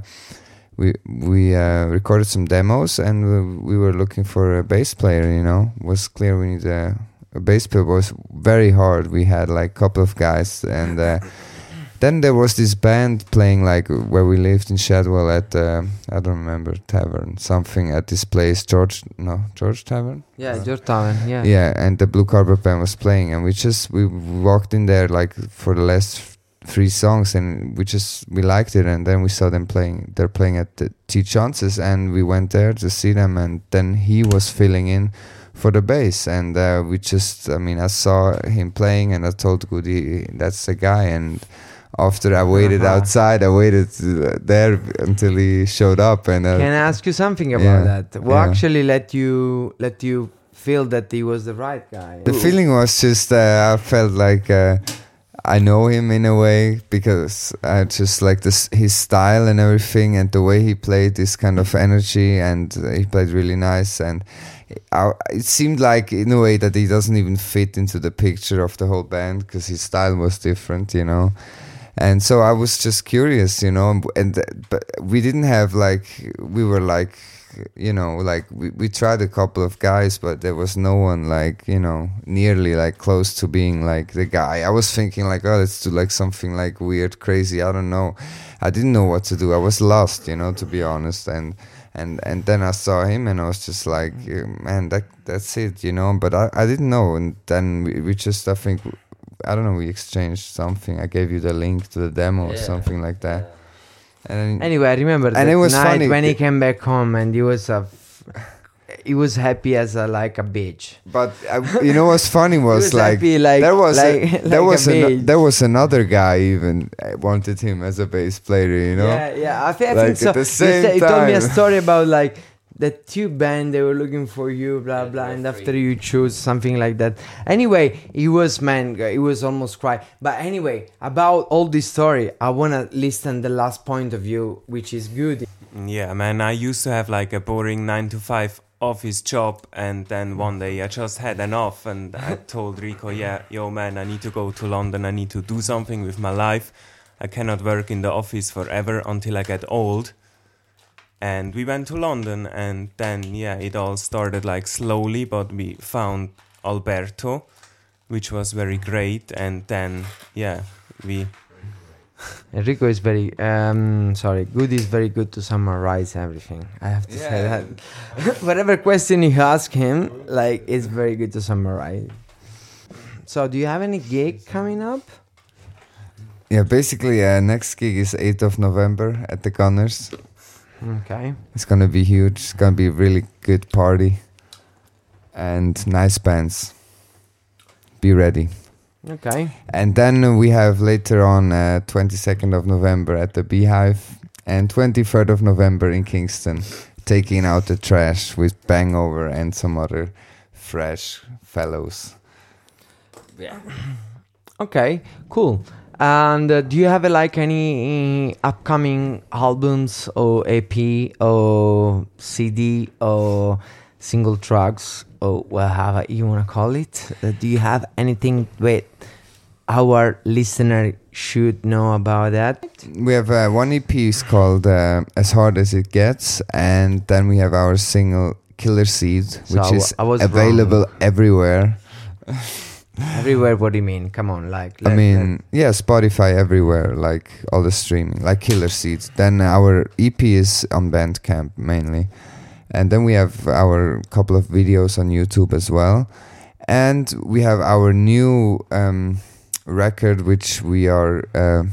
we we uh, recorded some demos and we, we were looking for a bass player you know it was clear we need a, a bass player it was very hard we had like a couple of guys and uh, then there was this band playing like where we lived in Shadwell at uh, I don't remember tavern something at this place George no George Tavern Yeah, Georgetown. Yeah. yeah and the Blue Carpet band was playing and we just we walked in there like for the last three songs and we just we liked it and then we saw them playing they're playing at the T Chances and we went there to see them and then he was filling in for the bass and uh, we just I mean I saw him playing and I told Goody that's the guy and after I waited Uh-huh. outside I waited uh, there until he showed up and uh, Can I ask you something about Yeah, that? What yeah. actually let you let you feel that he was the right guy? The feeling was just uh, I felt like uh, I know him in a way because I just like this his style and everything and the way he played this kind of energy and he played really nice and I, it seemed like in a way that he doesn't even fit into the picture of the whole band because his style was different, you know. And so I was just curious, you know, and, but we didn't have like we were like you know like we, we tried a couple of guys but there was no one like you know nearly like close to being like the guy. I was thinking like oh let's do like something like weird crazy. I don't know. I didn't know what to do. I was lost you know to be honest. And and and then i saw him and i was just like man that that's it you know but i, I didn't know. And then we, we just i think i don't know we exchanged something i gave you the link to the demo or something like that and Anyway, I remember And that it was night funny, when he came back home and he was a, f- he was happy as a like a bitch. But uh, you know what's funny [laughs] was, was like, happy like there was like, a, like there was a ano- there was another guy even uh, wanted him as a bass player, you know. Yeah, yeah. I, thi- I Like, think so. at the You same said- you told me a story about like the tube band they were looking for you, blah blah, and after you choose something like that. Anyway, he was man, he was almost cry. But anyway, about all this story, I wanna listen the last point of view, which is good. Yeah, man, I used to have like a boring 9 to 5 office job, and then one day I just had enough, and I [laughs] told Rico, yeah, yo, man, I need to go to London, I need to do something with my life. I cannot work in the office forever until I get old. And we went to London, and then, yeah, it all started like slowly, but we found Alberto, which was very great, and then, yeah, we [laughs] Enrico is very um sorry, good is very good to summarize everything. I have to say that. [laughs] Whatever question you ask him, like it's very good to summarize. So do you have any gig coming up? yeah, basically, uh, next gig is 8th of November at the Gunners. Okay. It's gonna be huge. It's gonna be a really good party and nice bands. Be ready. Okay. And then we have later on uh, 22nd of November at the Beehive and 23rd of November in Kingston, taking out the trash with Bangover and some other fresh fellows. Yeah. Okay. Cool. And uh, do you have uh, like any upcoming albums or EP or CD or single tracks or whatever you want to call it? Uh, do you have anything that our listener should know about that? We have uh, one EP is called uh, As Hard as It Gets, and then we have our single Killer Seed, So which I is available everywhere. [laughs] Everywhere. What do you mean? Come on, like. I mean, yeah, Spotify everywhere, like all the streaming, like Killer Seeds. Then our EP is on Bandcamp mainly, and then we have our couple of videos on YouTube as well, and we have our new um, record which we are uh,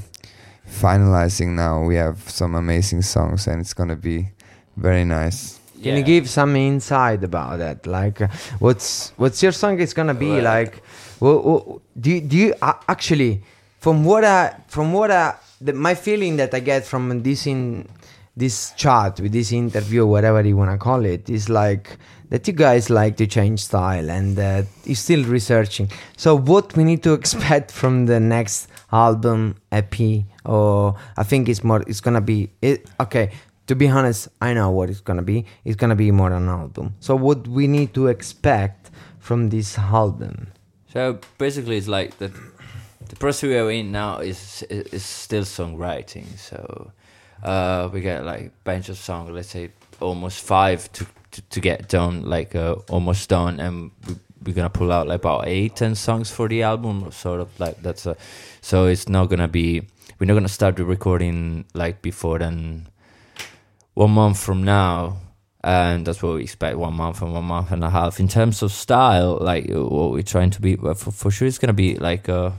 finalizing now. We have some amazing songs, and it's gonna be very nice. Can you give some insight about that? Like, uh, what's what's your song is gonna be like? do you, do you uh, actually from what I from what I the, my feeling that I get from this in this chat with this interview, whatever you wanna call it, is like that you guys like to change style and uh, you're still researching. So what we need to expect from the next album, EP, or I think it's more. It's gonna be it. Okay, to be honest, I know what it's gonna be. It's gonna be more than an album. So what we need to expect from this album? So basically, it's like the the process we are in now is is, still songwriting. So uh, we get like a bunch of songs, let's say almost five to to, to get done, like uh, almost done, and we, we're gonna pull out like about eight, ten songs for the album, sort of like that's a. So it's not gonna be. We're not gonna start the recording like before then. One month from now, and that's what we expect one month and one month and a half. In terms of style like uh, what we're trying to be for, for sure it's gonna be like uh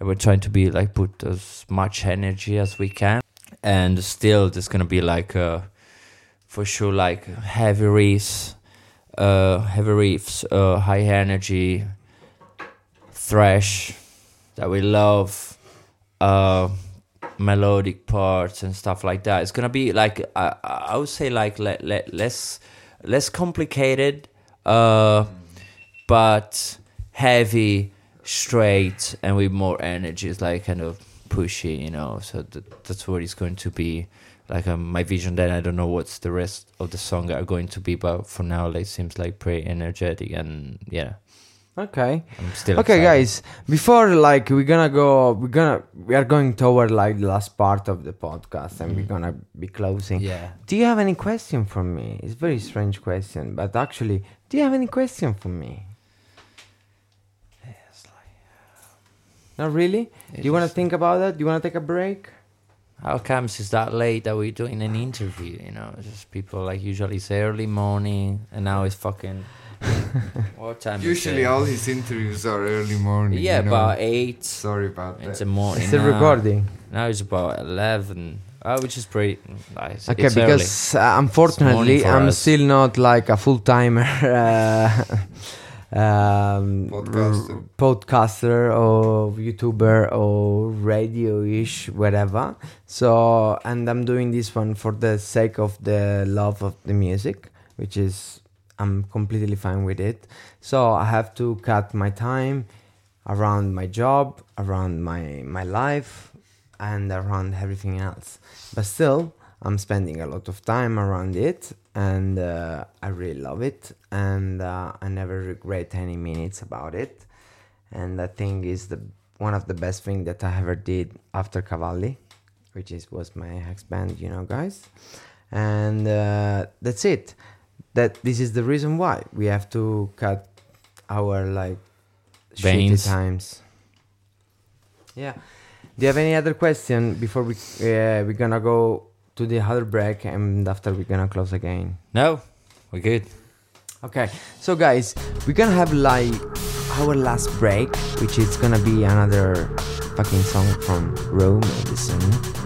we're trying to be like put as much energy as we can. And still there's gonna be like uh for sure like heavy riffs uh heavy riffs uh high energy thrash that we love uh melodic parts and stuff like that. It's gonna be like I I would say like le- le- less less complicated, uh, but heavy, straight, and with more energy. It's like kind of pushy, you know. So th- that's what it's going to be. Like um, my vision. Then I don't know what's the rest of the song are going to be, but for now, it seems like pretty energetic and yeah. Okay. I'm still Okay, excited. guys. Before like we're gonna go, we're gonna we are going toward like the last part of the podcast, and we're mm. gonna be closing. Yeah. Do you have any question for me? It's a very strange question, but actually, do you have any question for me? Not really. Do you want to think about that? Do you want to take a break? How comes it's that late that we're doing an interview? You know, just people like usually say early morning, and now it's fucking. [laughs] what time? is Usually, it? all his interviews are early morning. Yeah, you know. about eight. Sorry about It's that. a morning. It's still now. recording. Now it's about eleven. Oh, which is pretty nice. Okay, it's because uh, unfortunately, for I'm us. still not like a full timer [laughs] uh, um, Podcaster. r- podcaster or YouTuber or radio ish, whatever. So, and I'm doing this one for the sake of the love of the music, which is, I'm completely fine with it. So, I have to cut my time around my job, around my, my life, and around everything else. But still, I'm spending a lot of time around it, and uh, I really love it, and uh, I never regret any minutes about it. And I think is the one of the best thing that I ever did after Cavalli, which is was my ex band, you know, guys. And uh, that's it. That this is the reason why we have to cut our like shitty times. Yeah. Do you have any other question before we uh, we're gonna go to the other break and after we're gonna close again? no, we're good. Okay, so guys, we're gonna have like our last break, which is gonna be another fucking song from Raw Medicine.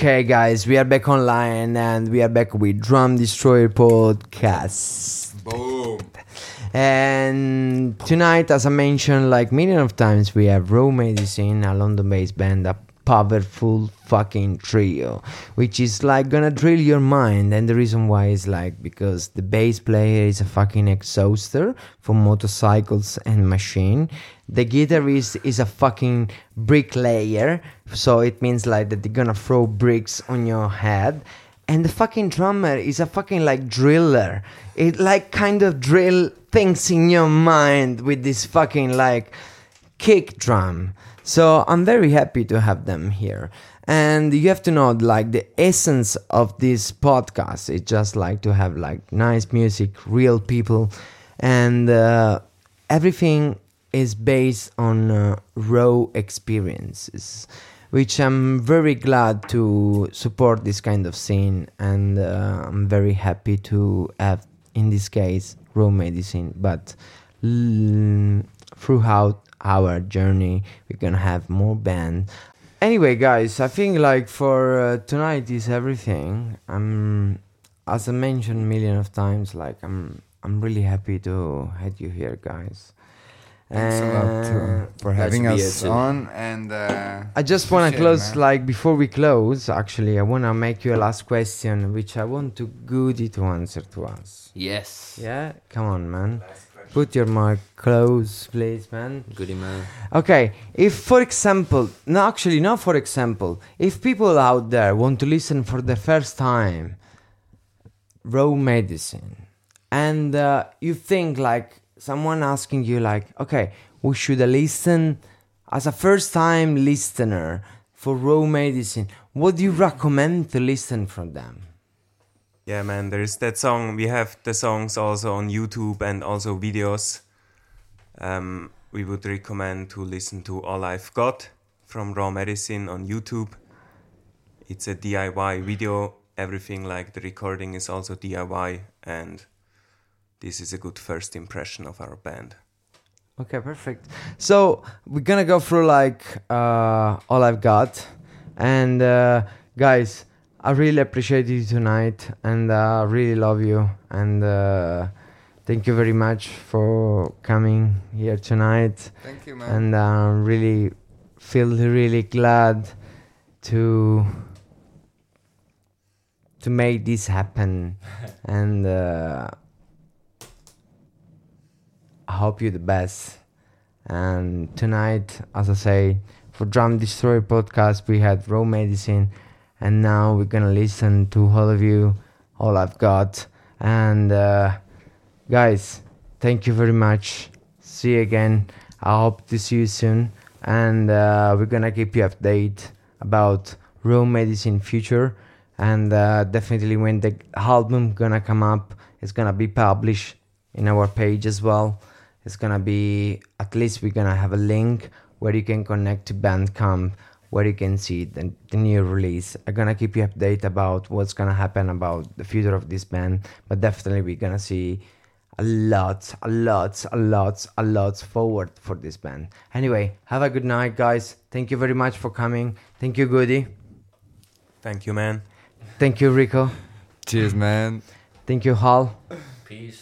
Okay, guys, we are back online and we are back with Drum Destroyer Podcast. Boom. [laughs] And tonight, as I mentioned like million of times, we have Raw Medicine, a London-based band, a powerful fucking trio, which is like gonna drill your mind. And the reason why is like because the bass player is a fucking exhauster for motorcycles and machine. The guitarist is a fucking bricklayer, so it means like that they're gonna throw bricks on your head and the fucking drummer is a fucking like driller. It like kind of drill things in your mind with this fucking like kick drum. So I'm very happy to have them here. And you have to know like the essence of this podcast is just like to have like nice music, real people, and uh, everything is based on uh, raw experiences which I'm very glad to support this kind of scene, and uh, I'm very happy to have, in this case, raw medicine. But l- throughout our journey, we're gonna have more bands. Anyway, guys, I think like for uh, tonight is everything. I'm, as I mentioned million of times, like I'm, I'm really happy to have you here, guys. Thanks a lot Uh, for having us on and uh, I just want to close, man. like before we close. Actually, I want to make you a last question, which I want to Goody to answer to us. Yes. Yeah, come on, man. Put your mic close, please, man. Goody man. Okay, if for example, no, actually, not for example, if people out there want to listen for the first time, raw medicine, and uh, you think like someone asking you, like, okay, we should listen as a first time listener for raw medicine, what do you recommend to listen from them? Yeah, man, there's that song. We have the songs also on YouTube and also videos. Um, we would recommend to listen to All I've Got from Raw Medicine on YouTube. It's a DIY video. Everything like the recording is also DIY, and this is a good first impression of our band. Okay, perfect. So we're gonna go through like uh, all I've got, and uh, guys, I really appreciate you tonight, and I uh, really love you, and uh, thank you very much for coming here tonight, Thank you, man. and I really feel really glad to to make this happen, [laughs] and. I hope you the best. And tonight, as I say, for Drum Destroyer podcast, we had Raw Medicine, and now we're gonna listen to all of you, all I've got. And uh, guys, thank you very much. See you again. I hope to see you soon, and uh, we're gonna keep you update about Raw Medicine future. And uh, definitely, when the album gonna come up, it's gonna be published in our page as well it's gonna be at least we're gonna have a link where you can connect to bandcamp where you can see the, the new release. I'm gonna keep you update about what's gonna happen about the future of this band but definitely we're gonna see a lot a lot a lot a lot forward for this band. Anyway have a good night guys. Thank you very much for coming. Thank you goody. Thank you, man. thank you rico. Cheers, man. thank you hal Peace.